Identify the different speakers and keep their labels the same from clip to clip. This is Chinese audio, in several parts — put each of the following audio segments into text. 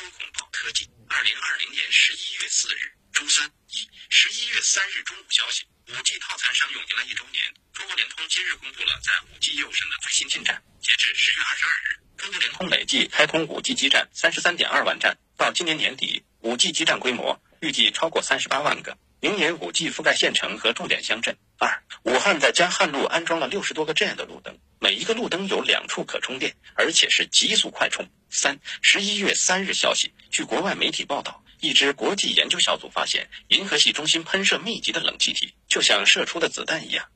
Speaker 1: 秋恐报科技，二零二零年十一月四日，周三一十一月三日中午消息，五 G 套餐商用迎来一周年。中国联通今日公布了在五 G 业务上的最新进展。截至十月二十二日，中国联通累计开通五 G 基站三十三点二万站，到今年年底，五 G 基站规模预计超过三十八万个。明年五 G 覆盖县城和重点乡镇。二，武汉在江汉路安装了六十多个这样的路灯，每一个路灯有两处可充电，而且是极速快充。三，十一月三日消息，据国外媒体报道，一支国际研究小组发现，银河系中心喷射密集的冷气体，就像射出的子弹一样。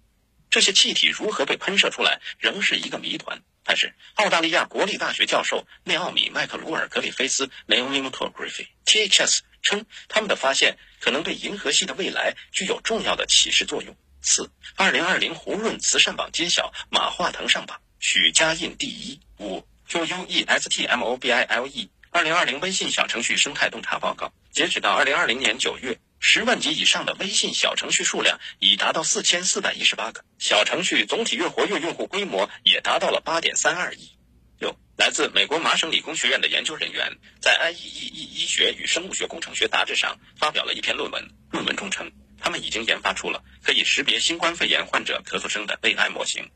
Speaker 1: 这些气体如何被喷射出来，仍是一个谜团。但是，澳大利亚国立大学教授内奥米·麦克鲁尔·格里菲斯 （Naomi m c g r i f f i t h s） 称，他们的发现可能对银河系的未来具有重要的启示作用。四，二零二零胡润慈善榜揭晓，马化腾上榜，许家印第一。五，Q U E S T M O B I L E，二零二零微信小程序生态洞察报告，截止到二零二零年九月。十万级以上的微信小程序数量已达到四千四百一十八个，小程序总体月活跃用户规模也达到了八点三二亿。六，来自美国麻省理工学院的研究人员在《IEEE 医学与生物学工程学杂志》上发表了一篇论文，论文中称，他们已经研发出了可以识别新冠肺炎患者咳嗽声的 AI 模型。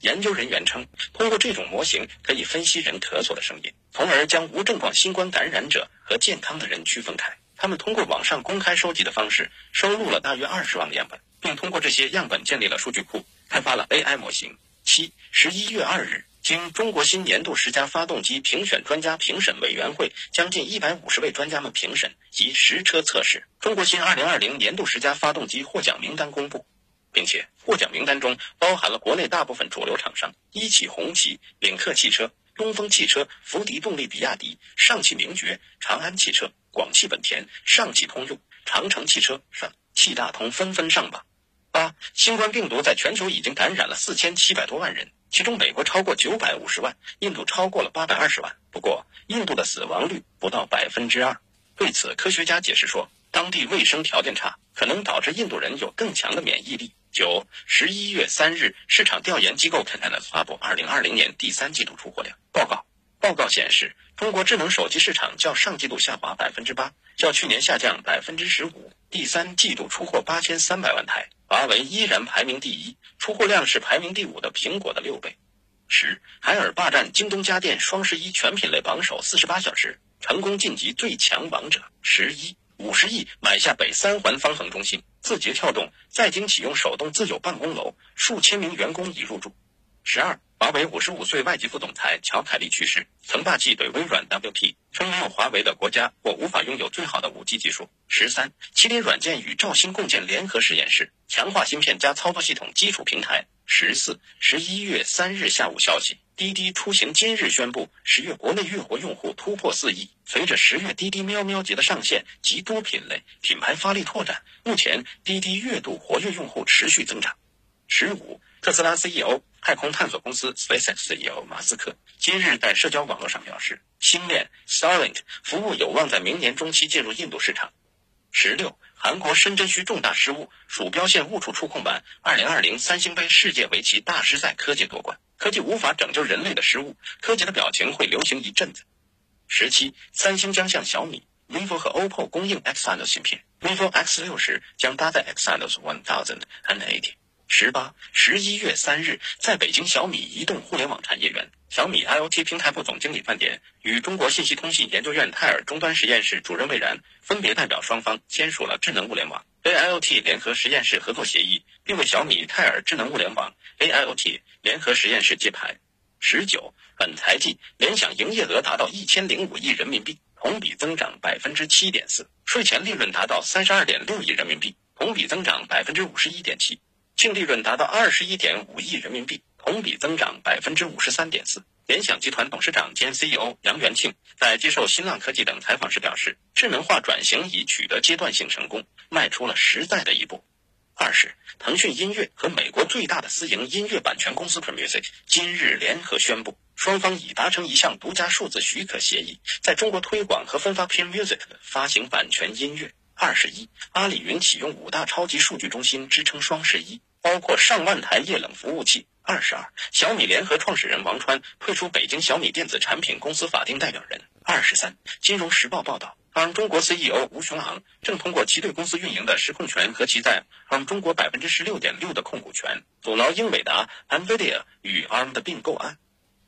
Speaker 1: 研究人员称，通过这种模型可以分析人咳嗽的声音，从而将无症状新冠感染者和健康的人区分开。他们通过网上公开收集的方式收录了大约二十万个样本，并通过这些样本建立了数据库，开发了 AI 模型。七十一月二日，经中国新年度十佳发动机评选专家评审委员会将近一百五十位专家们评审及实车测试，中国新二零二零年度十佳发动机获奖名单公布，并且获奖名单中包含了国内大部分主流厂商：一汽红旗、领克汽车、东风汽车、福迪动力、比亚迪、上汽名爵、长安汽车。广汽本田、上汽通用、长城汽车、上汽大通纷纷上榜。八，新冠病毒在全球已经感染了四千七百多万人，其中美国超过九百五十万，印度超过了八百二十万。不过，印度的死亡率不到百分之二。对此，科学家解释说，当地卫生条件差，可能导致印度人有更强的免疫力。九，十一月三日，市场调研机构 Canal 发布二零二零年第三季度出货量报告。报告显示，中国智能手机市场较上季度下滑百分之八，较去年下降百分之十五。第三季度出货八千三百万台，华为依然排名第一，出货量是排名第五的苹果的六倍。十，海尔霸占京东家电双十一全品类榜首四十八小时，成功晋级最强王者。十一，五十亿买下北三环方恒中心，字节跳动在京启用手动自有办公楼，数千名员工已入驻。十二。华为五十五岁外籍副总裁乔凯利去世，曾霸气怼微软 WP，称没有华为的国家或无法拥有最好的五 G 技术。十三，麒麟软件与兆芯共建联合实验室，强化芯片加操作系统基础平台。十四，十一月三日下午消息，滴滴出行今日宣布，十月国内月活用户突破四亿。随着十月滴滴喵喵节的上线及多品类品牌发力拓展，目前滴滴月度活跃用户持续增长。十五，特斯拉 CEO。太空探索公司 SpaceX CEO 马斯克今日在社交网络上表示，星链 Starlink 服务有望在明年中期进入印度市场。十六，韩国深圳区重大失误，鼠标线误触触控板。二零二零三星杯世界围棋大师赛，科技夺冠。科技无法拯救人类的失误，科技的表情会流行一阵子。十七，三星将向小米、vivo 和 OPPO 供应 Exynos 芯片，vivo X 六十将搭载 Exynos One Thousand and Eighty。十八十一月三日，在北京小米移动互联网产业园，小米 IoT 平台部总经理范典与中国信息通信研究院泰尔终端实验室主任魏然分别代表双方签署了智能物联网 AIoT 联合实验室合作协议，并为小米泰尔智能物联网 AIoT 联合实验室揭牌。十九，本财季联想营业额达到一千零五亿人民币，同比增长百分之七点四，税前利润达到三十二点六亿人民币，同比增长百分之五十一点七。净利润达到二十一点五亿人民币，同比增长百分之五十三点四。联想集团董事长兼 CEO 杨元庆在接受新浪科技等采访时表示，智能化转型已取得阶段性成功，迈出了实在的一步。二是腾讯音乐和美国最大的私营音乐版权公司 ProMusic 今日联合宣布，双方已达成一项独家数字许可协议，在中国推广和分发 p r m u s i c 发行版权音乐。二十一，阿里云启用五大超级数据中心支撑双十一。包括上万台液冷服务器。二十二，小米联合创始人王川退出北京小米电子产品公司法定代表人。二十三，金融时报报道，ARM 中国 CEO 吴雄昂正通过其对公司运营的实控权和其在 ARM 中国百分之十六点六的控股权，阻挠英伟达、NVIDIA 与 ARM 的并购案。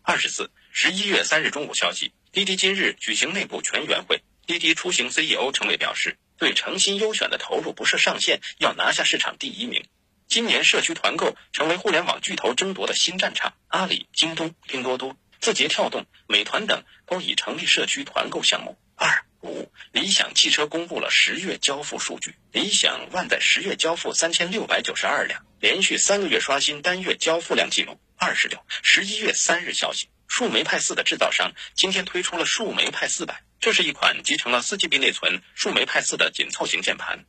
Speaker 1: 二十四，十一月三日中午消息，滴滴今日举行内部全员会，滴滴出行 CEO 陈伟表示，对诚心优选的投入不设上限，要拿下市场第一名。今年社区团购成为互联网巨头争夺的新战场，阿里、京东、拼多多、字节跳动、美团等都已成立社区团购项目。二五，理想汽车公布了十月交付数据，理想 ONE 在十月交付三千六百九十二辆，连续三个月刷新单月交付量记录。二十六，十一月三日消息，树莓派四的制造商今天推出了树莓派四百，这是一款集成了四 GB 内存树莓派四的紧凑型键盘。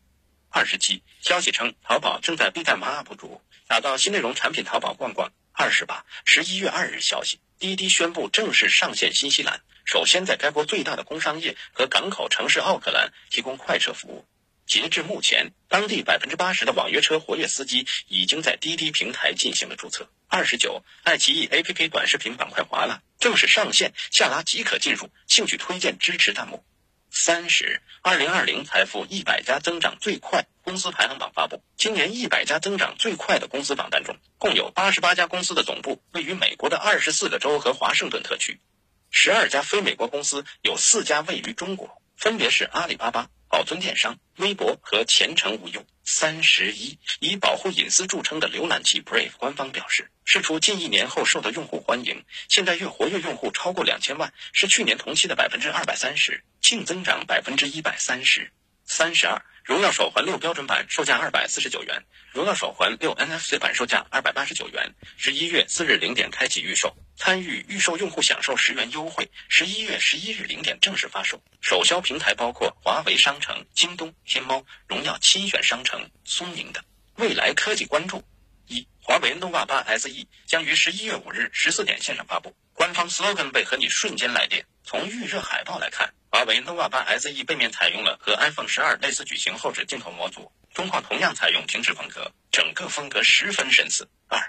Speaker 1: 二十七，消息称，淘宝正在 B 站挖 UP 主，打造新内容产品，淘宝逛逛。二十八，十一月二日消息，滴滴宣布正式上线新西兰，首先在该国最大的工商业和港口城市奥克兰提供快车服务。截至目前，当地百分之八十的网约车活跃司机已经在滴滴平台进行了注册。二十九，爱奇艺 APP 短视频板块划了，正式上线，下拉即可进入，兴趣推荐支持弹幕。三十二零二零财富一百家增长最快公司排行榜发布。今年一百家增长最快的公司榜单中，共有八十八家公司的总部位于美国的二十四个州和华盛顿特区，十二家非美国公司有四家位于中国，分别是阿里巴巴。保存电商、微博和前程无忧。三十一，以保护隐私著称的浏览器 Brave 官方表示，事出近一年后受到用户欢迎，现在月活跃用户超过两千万，是去年同期的百分之二百三十，净增长百分之一百三十。三十二，荣耀手环六标准版售价二百四十九元，荣耀手环六 NFC 版售价二百八十九元。十一月四日零点开启预售，参与预售用户享受十元优惠。十一月十一日零点正式发售，首销平台包括华为商城、京东、天猫、荣耀亲选商城、苏宁等。未来科技关注：一，华为 nova 八 SE 将于十一月五日十四点线上发布，官方 slogan 被和你瞬间来电。从预热海报来看。华为 nova 8 SE 背面采用了和 iPhone 十二类似矩形后置镜头模组，中框同样采用平直风格，整个风格十分神似。二，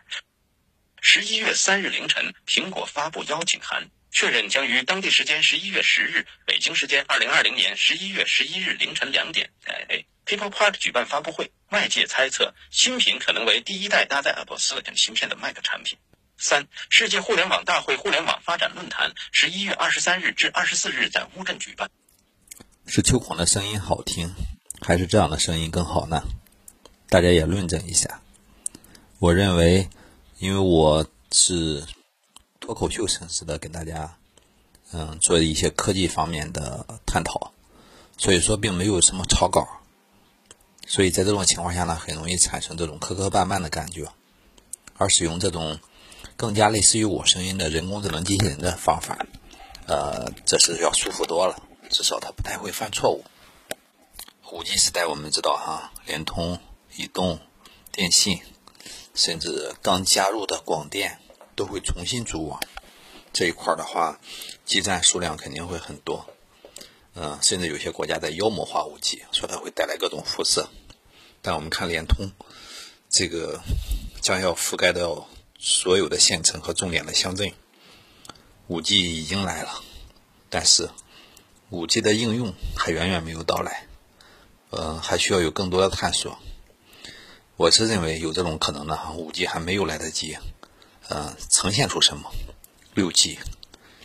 Speaker 1: 十一月三日凌晨，苹果发布邀请函，确认将于当地时间十一月十日（北京时间二零二零年十一月十一日凌晨两点）在 People Park 举办发布会。外界猜测，新品可能为第一代搭载 Apple Silicon 芯片的 Mac 产品。三世界互联网大会互联网发展论坛十一月二十三日至二十四日在乌镇举办。
Speaker 2: 是秋孔的声音好听，还是这样的声音更好呢？大家也论证一下。我认为，因为我是脱口秀形式的跟大家，嗯，做一些科技方面的探讨，所以说并没有什么草稿，所以在这种情况下呢，很容易产生这种磕磕绊绊的感觉，而使用这种。更加类似于我声音的人工智能机器人的方法，呃，这是要舒服多了，至少它不太会犯错误。五 G 时代我们知道哈，联通、移动、电信，甚至刚加入的广电都会重新组网，这一块的话，基站数量肯定会很多。嗯，甚至有些国家在妖魔化五 G，说它会带来各种辐射。但我们看联通，这个将要覆盖到。所有的县城和重点的乡镇，五 G 已经来了，但是五 G 的应用还远远没有到来，呃，还需要有更多的探索。我是认为有这种可能的哈，五 G 还没有来得及，呃，呈现出什么，六 G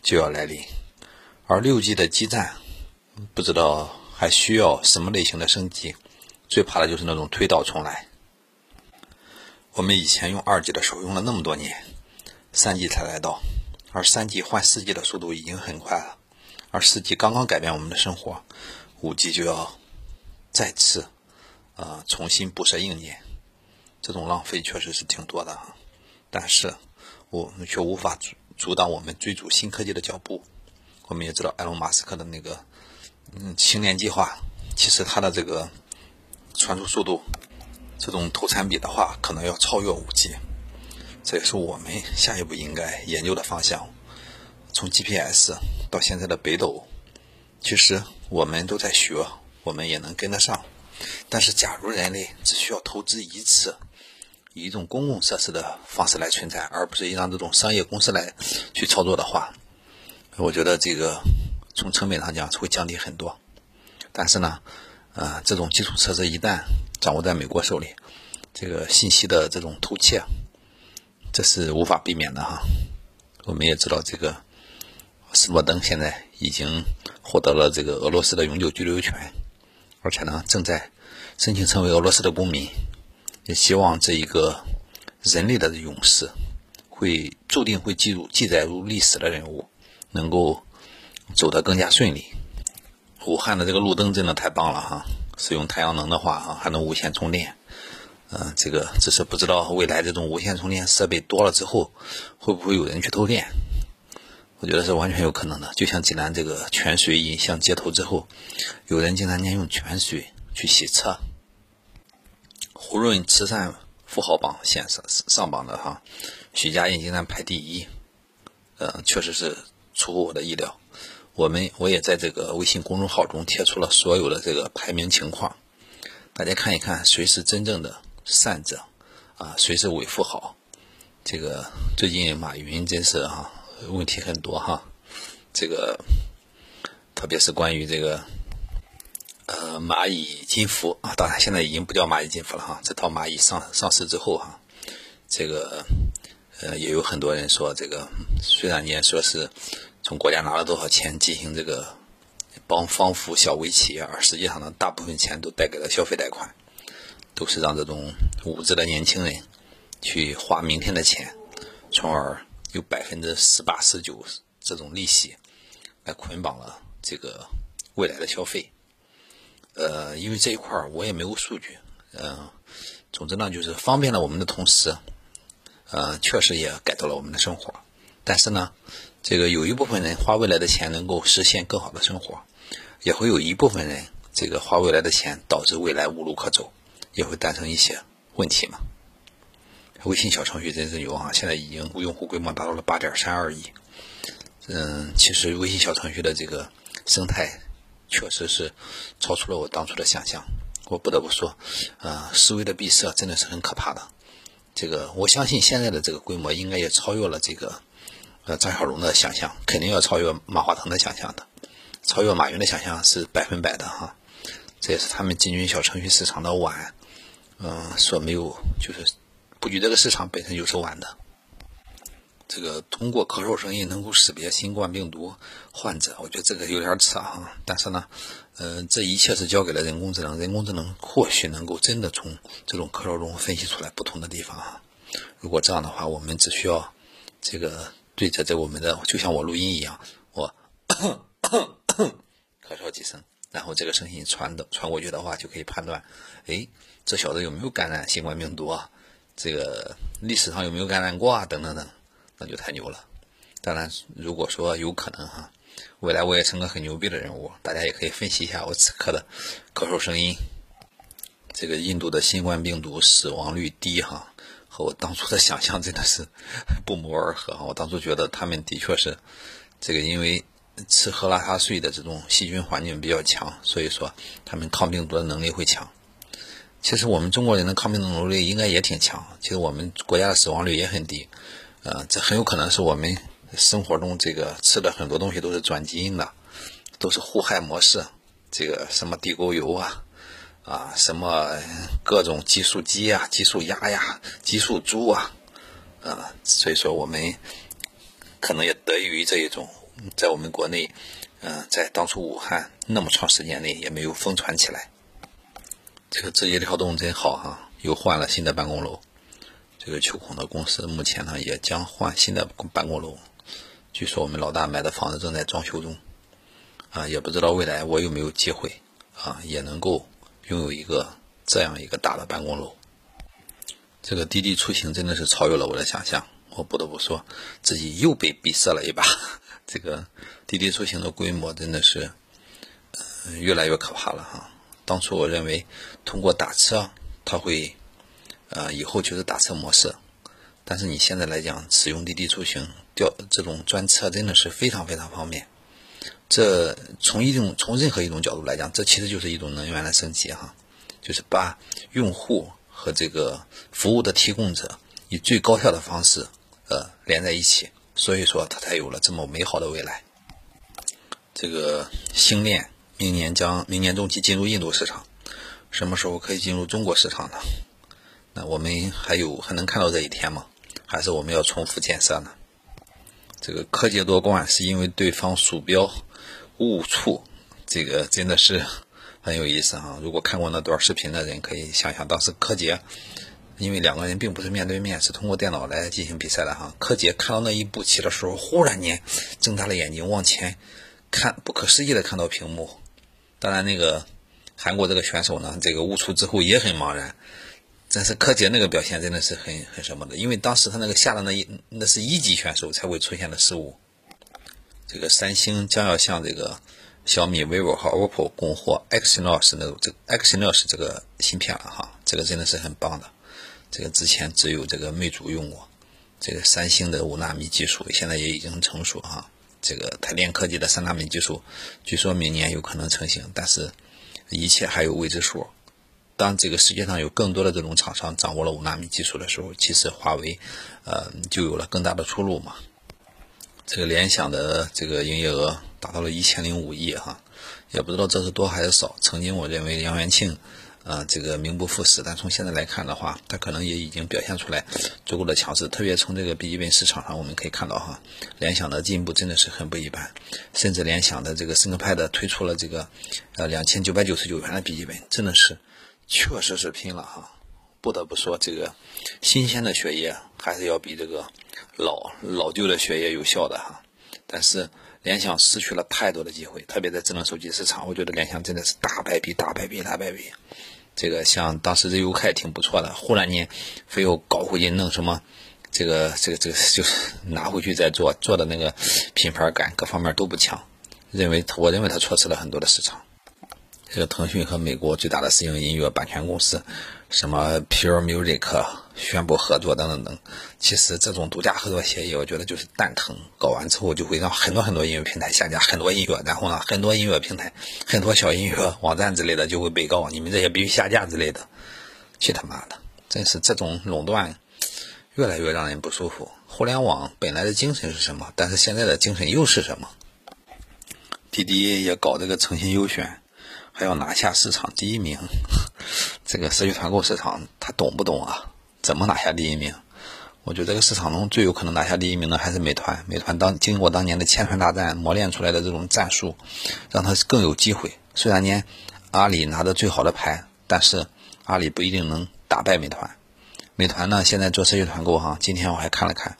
Speaker 2: 就要来临，而六 G 的基站不知道还需要什么类型的升级，最怕的就是那种推倒重来。我们以前用二 G 的时候用了那么多年，三 G 才来到，而三 G 换四 G 的速度已经很快了，而四 G 刚刚改变我们的生活，五 G 就要再次呃重新布设硬件，这种浪费确实是挺多的啊，但是我们却无法阻阻挡我们追逐新科技的脚步。我们也知道埃隆·马斯克的那个嗯星链计划，其实他的这个传输速度。这种投产比的话，可能要超越五 G，这也是我们下一步应该研究的方向。从 GPS 到现在的北斗，其实我们都在学，我们也能跟得上。但是，假如人类只需要投资一次，以一种公共设施的方式来存在，而不是让这种商业公司来去操作的话，我觉得这个从成本上讲会降低很多。但是呢，啊，这种基础设施一旦掌握在美国手里，这个信息的这种偷窃，这是无法避免的哈。我们也知道，这个斯诺登现在已经获得了这个俄罗斯的永久居留权，而且呢，正在申请成为俄罗斯的公民。也希望这一个人类的勇士，会注定会记录记载入历史的人物，能够走得更加顺利。武汉的这个路灯真的太棒了哈！使用太阳能的话哈，还能无线充电。嗯，这个只是不知道未来这种无线充电设备多了之后，会不会有人去偷电？我觉得是完全有可能的。就像济南这个泉水引向街头之后，有人经常间用泉水去洗车。胡润慈善富豪榜显示上榜的哈，许家印竟然排第一，呃，确实是出乎我的意料。我们我也在这个微信公众号中贴出了所有的这个排名情况，大家看一看谁是真正的善者啊，谁是伪富豪。这个最近马云真是哈问题很多哈，这个特别是关于这个。呃，蚂蚁金服啊，当然现在已经不叫蚂蚁金服了哈。这套蚂蚁上上市之后哈，这个呃也有很多人说，这个虽然也说是从国家拿了多少钱进行这个帮帮扶小微企业，而实际上呢，大部分钱都贷给了消费贷款，都是让这种无知的年轻人去花明天的钱，从而有百分之十八、十九这种利息来捆绑了这个未来的消费。呃，因为这一块儿我也没有数据，嗯，总之呢，就是方便了我们的同时，呃，确实也改造了我们的生活。但是呢，这个有一部分人花未来的钱能够实现更好的生活，也会有一部分人这个花未来的钱导致未来无路可走，也会诞生一些问题嘛。微信小程序真是牛啊！现在已经用户规模达到了八点三二亿。嗯，其实微信小程序的这个生态。确实是超出了我当初的想象，我不得不说，呃，思维的闭塞真的是很可怕的。这个我相信现在的这个规模应该也超越了这个，呃，张小龙的想象，肯定要超越马化腾的想象的，超越马云的想象是百分百的哈。这也是他们进军小程序市场的晚，嗯，所没有就是布局这个市场本身就是晚的。这个通过咳嗽声音能够识别新冠病毒患者，我觉得这个有点扯哈。但是呢，呃，这一切是交给了人工智能，人工智能或许能够真的从这种咳嗽中分析出来不同的地方哈。如果这样的话，我们只需要这个对着这我们的，就像我录音一样，我咳嗽几声，然后这个声音传的传过去的话，就可以判断，哎，这小子有没有感染新冠病毒啊？这个历史上有没有感染过啊？等等等。那就太牛了。当然，如果说有可能哈，未来我也成个很牛逼的人物，大家也可以分析一下我此刻的咳嗽声音。这个印度的新冠病毒死亡率低哈，和我当初的想象真的是不谋而合哈。我当初觉得他们的确是这个，因为吃喝拉撒睡的这种细菌环境比较强，所以说他们抗病毒的能力会强。其实我们中国人的抗病毒能力应该也挺强，其实我们国家的死亡率也很低。呃，这很有可能是我们生活中这个吃的很多东西都是转基因的，都是互害模式。这个什么地沟油啊，啊，什么各种激素鸡呀、激素鸭呀、激素猪啊，啊，所以说我们可能也得益于这一种，在我们国内，嗯，在当初武汉那么长时间内也没有疯传起来。这个字节跳动真好哈，又换了新的办公楼。这个秋孔的公司目前呢也将换新的办公楼，据说我们老大买的房子正在装修中，啊，也不知道未来我有没有机会啊，也能够拥有一个这样一个大的办公楼。这个滴滴出行真的是超越了我的想象，我不得不说自己又被闭塞了一把。这个滴滴出行的规模真的是，越来越可怕了哈。当初我认为通过打车它会。呃，以后就是打车模式，但是你现在来讲，使用滴滴出行调这种专车真的是非常非常方便。这从一种从任何一种角度来讲，这其实就是一种能源的升级哈，就是把用户和这个服务的提供者以最高效的方式呃连在一起，所以说它才有了这么美好的未来。这个星链明年将明年中期进入印度市场，什么时候可以进入中国市场呢？那我们还有还能看到这一天吗？还是我们要重复建设呢？这个柯洁夺冠是因为对方鼠标误触，这个真的是很有意思哈。如果看过那段视频的人可以想想，当时柯洁因为两个人并不是面对面，是通过电脑来进行比赛的哈。柯洁看到那一步棋的时候，忽然间睁大了眼睛往前看，不可思议的看到屏幕。当然，那个韩国这个选手呢，这个误触之后也很茫然。但是柯洁那个表现真的是很很什么的，因为当时他那个下的那一那是一级选手才会出现的失误。这个三星将要向这个小米、vivo 和 OPPO 供货 Exynos 那种这 Exynos 这个芯片了哈，这个真的是很棒的。这个之前只有这个魅族用过，这个三星的五纳米技术现在也已经成熟哈。这个台电科技的三纳米技术，据说明年有可能成型，但是一切还有未知数。当这个世界上有更多的这种厂商掌握了五纳米技术的时候，其实华为，呃，就有了更大的出路嘛。这个联想的这个营业额达到了一千零五亿哈，也不知道这是多还是少。曾经我认为杨元庆，呃，这个名不副实，但从现在来看的话，他可能也已经表现出来足够的强势。特别从这个笔记本市场上，我们可以看到哈，联想的进步真的是很不一般。甚至联想的这个 ThinkPad 推出了这个，呃，两千九百九十九元的笔记本，真的是。确实是拼了哈，不得不说，这个新鲜的血液还是要比这个老老旧的血液有效的哈。但是联想失去了太多的机会，特别在智能手机市场，我觉得联想真的是大败笔、大败笔、大败笔。这个像当时这 UK 挺不错的，忽然间非要搞回去弄什么，这个这个这个 就是拿回去再做，做的那个品牌感各方面都不强，认为我认为他错失了很多的市场。这个腾讯和美国最大的私营音乐版权公司，什么 Pure Music 宣布合作等等等。其实这种独家合作协议，我觉得就是蛋疼。搞完之后就会让很多很多音乐平台下架很多音乐，然后呢，很多音乐平台、很多小音乐网站之类的就会被告你们这些必须下架之类的。去他妈的！真是这种垄断越来越让人不舒服。互联网本来的精神是什么？但是现在的精神又是什么？滴滴也搞这个诚信优选。还要拿下市场第一名，这个社区团购市场他懂不懂啊？怎么拿下第一名？我觉得这个市场中最有可能拿下第一名的还是美团。美团当经过当年的千团大战磨练出来的这种战术，让他更有机会。虽然呢，阿里拿的最好的牌，但是阿里不一定能打败美团。美团呢，现在做社区团购哈，今天我还看了看。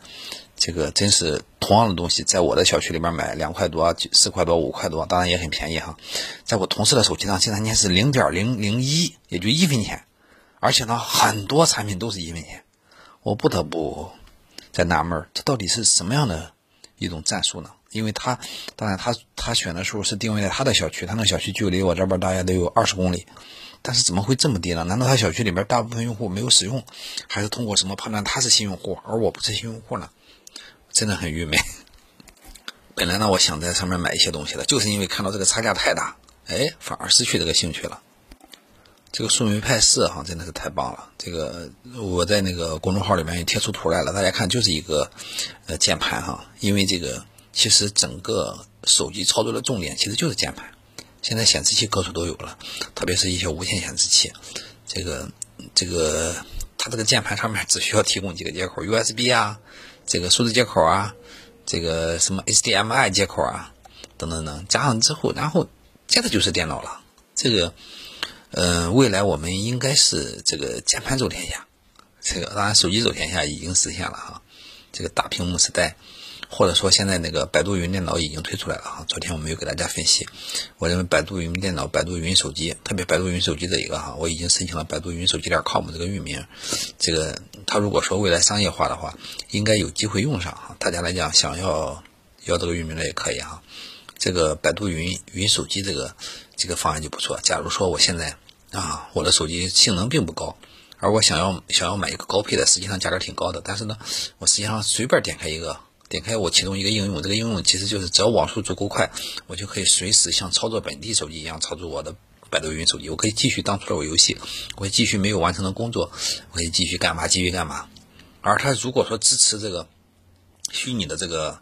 Speaker 2: 这个真是同样的东西，在我的小区里面买两块多、四块多、五块多，当然也很便宜哈。在我同事的手机上，竟然间是零点零零一，也就一分钱，而且呢，很多产品都是一分钱。我不得不在纳闷，这到底是什么样的一种战术呢？因为他，当然他他选的时候是定位在他的小区，他那小区距离我这边大概都有二十公里，但是怎么会这么低呢？难道他小区里边大部分用户没有使用，还是通过什么判断他是新用户，而我不是新用户呢？真的很郁闷。本来呢，我想在上面买一些东西的，就是因为看到这个差价太大，哎，反而失去这个兴趣了。这个树莓派四哈真的是太棒了。这个我在那个公众号里面也贴出图来了，大家看，就是一个呃键盘哈。因为这个其实整个手机操作的重点其实就是键盘。现在显示器各处都有了，特别是一些无线显示器。这个这个它这个键盘上面只需要提供几个接口，USB 啊。这个数字接口啊，这个什么 HDMI 接口啊，等等等，加上之后，然后接的就是电脑了。这个，呃，未来我们应该是这个键盘走天下，这个当然手机走天下已经实现了哈，这个大屏幕时代。或者说，现在那个百度云电脑已经推出来了哈。昨天我没有给大家分析，我认为百度云电脑、百度云手机，特别百度云手机这一个哈，我已经申请了百度云手机点 com 这个域名。这个它如果说未来商业化的话，应该有机会用上哈。大家来讲，想要要这个域名的也可以哈。这个百度云云手机这个这个方案就不错。假如说我现在啊，我的手机性能并不高，而我想要想要买一个高配的，实际上价格挺高的，但是呢，我实际上随便点开一个。点开我其中一个应用，这个应用其实就是只要网速足够快，我就可以随时像操作本地手机一样操作我的百度云手机，我可以继续当初的我游戏，我可以继续没有完成的工作，我可以继续干嘛继续干嘛。而它如果说支持这个虚拟的这个，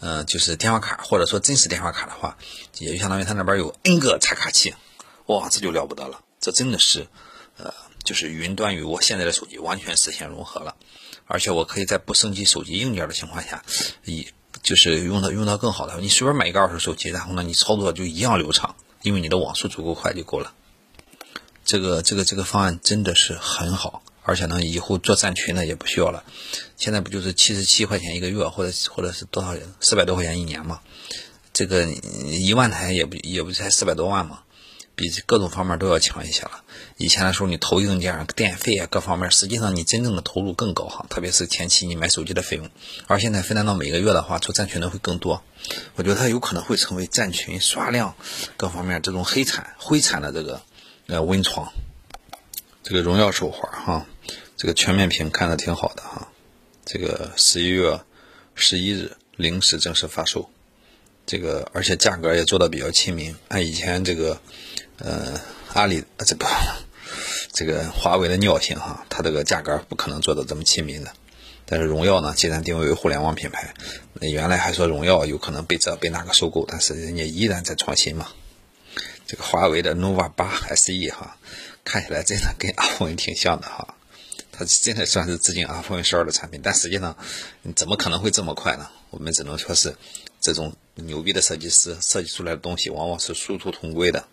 Speaker 2: 呃，就是电话卡或者说真实电话卡的话，也就相当于它那边有 N 个插卡器，哇，这就了不得了，这真的是，呃，就是云端与我现在的手机完全实现融合了，而且我可以在不升级手机硬件的情况下，以就是用到用到更好的，你随便买一个二手手机，然后呢，你操作就一样流畅，因为你的网速足够快就够了。这个这个这个方案真的是很好，而且呢，以后做站群呢也不需要了。现在不就是七十七块钱一个月，或者或者是多少四百多块钱一年嘛？这个一万台也不也不才四百多万嘛？比各种方面都要强一些了。以前的时候你投硬件、电费啊各方面，实际上你真正的投入更高哈，特别是前期你买手机的费用。而现在分担到每个月的话，做站群的会更多。我觉得它有可能会成为站群刷量各方面这种黑产灰产的这个呃温床。这个荣耀手环哈，这个全面屏看着挺好的哈。这个十一月十一日零时正式发售。这个而且价格也做的比较亲民，按以前这个。呃，阿里这个这个华为的尿性哈，它这个价格不可能做的这么亲民的。但是荣耀呢，既然定位为互联网品牌，那原来还说荣耀有可能被这被那个收购，但是人家依然在创新嘛。这个华为的 nova 八 SE 哈，看起来真的跟 iPhone 挺像的哈，它真的算是致敬 iPhone 十二的产品，但实际上怎么可能会这么快呢？我们只能说是这种牛逼的设计师设计出来的东西，往往是殊途同归的。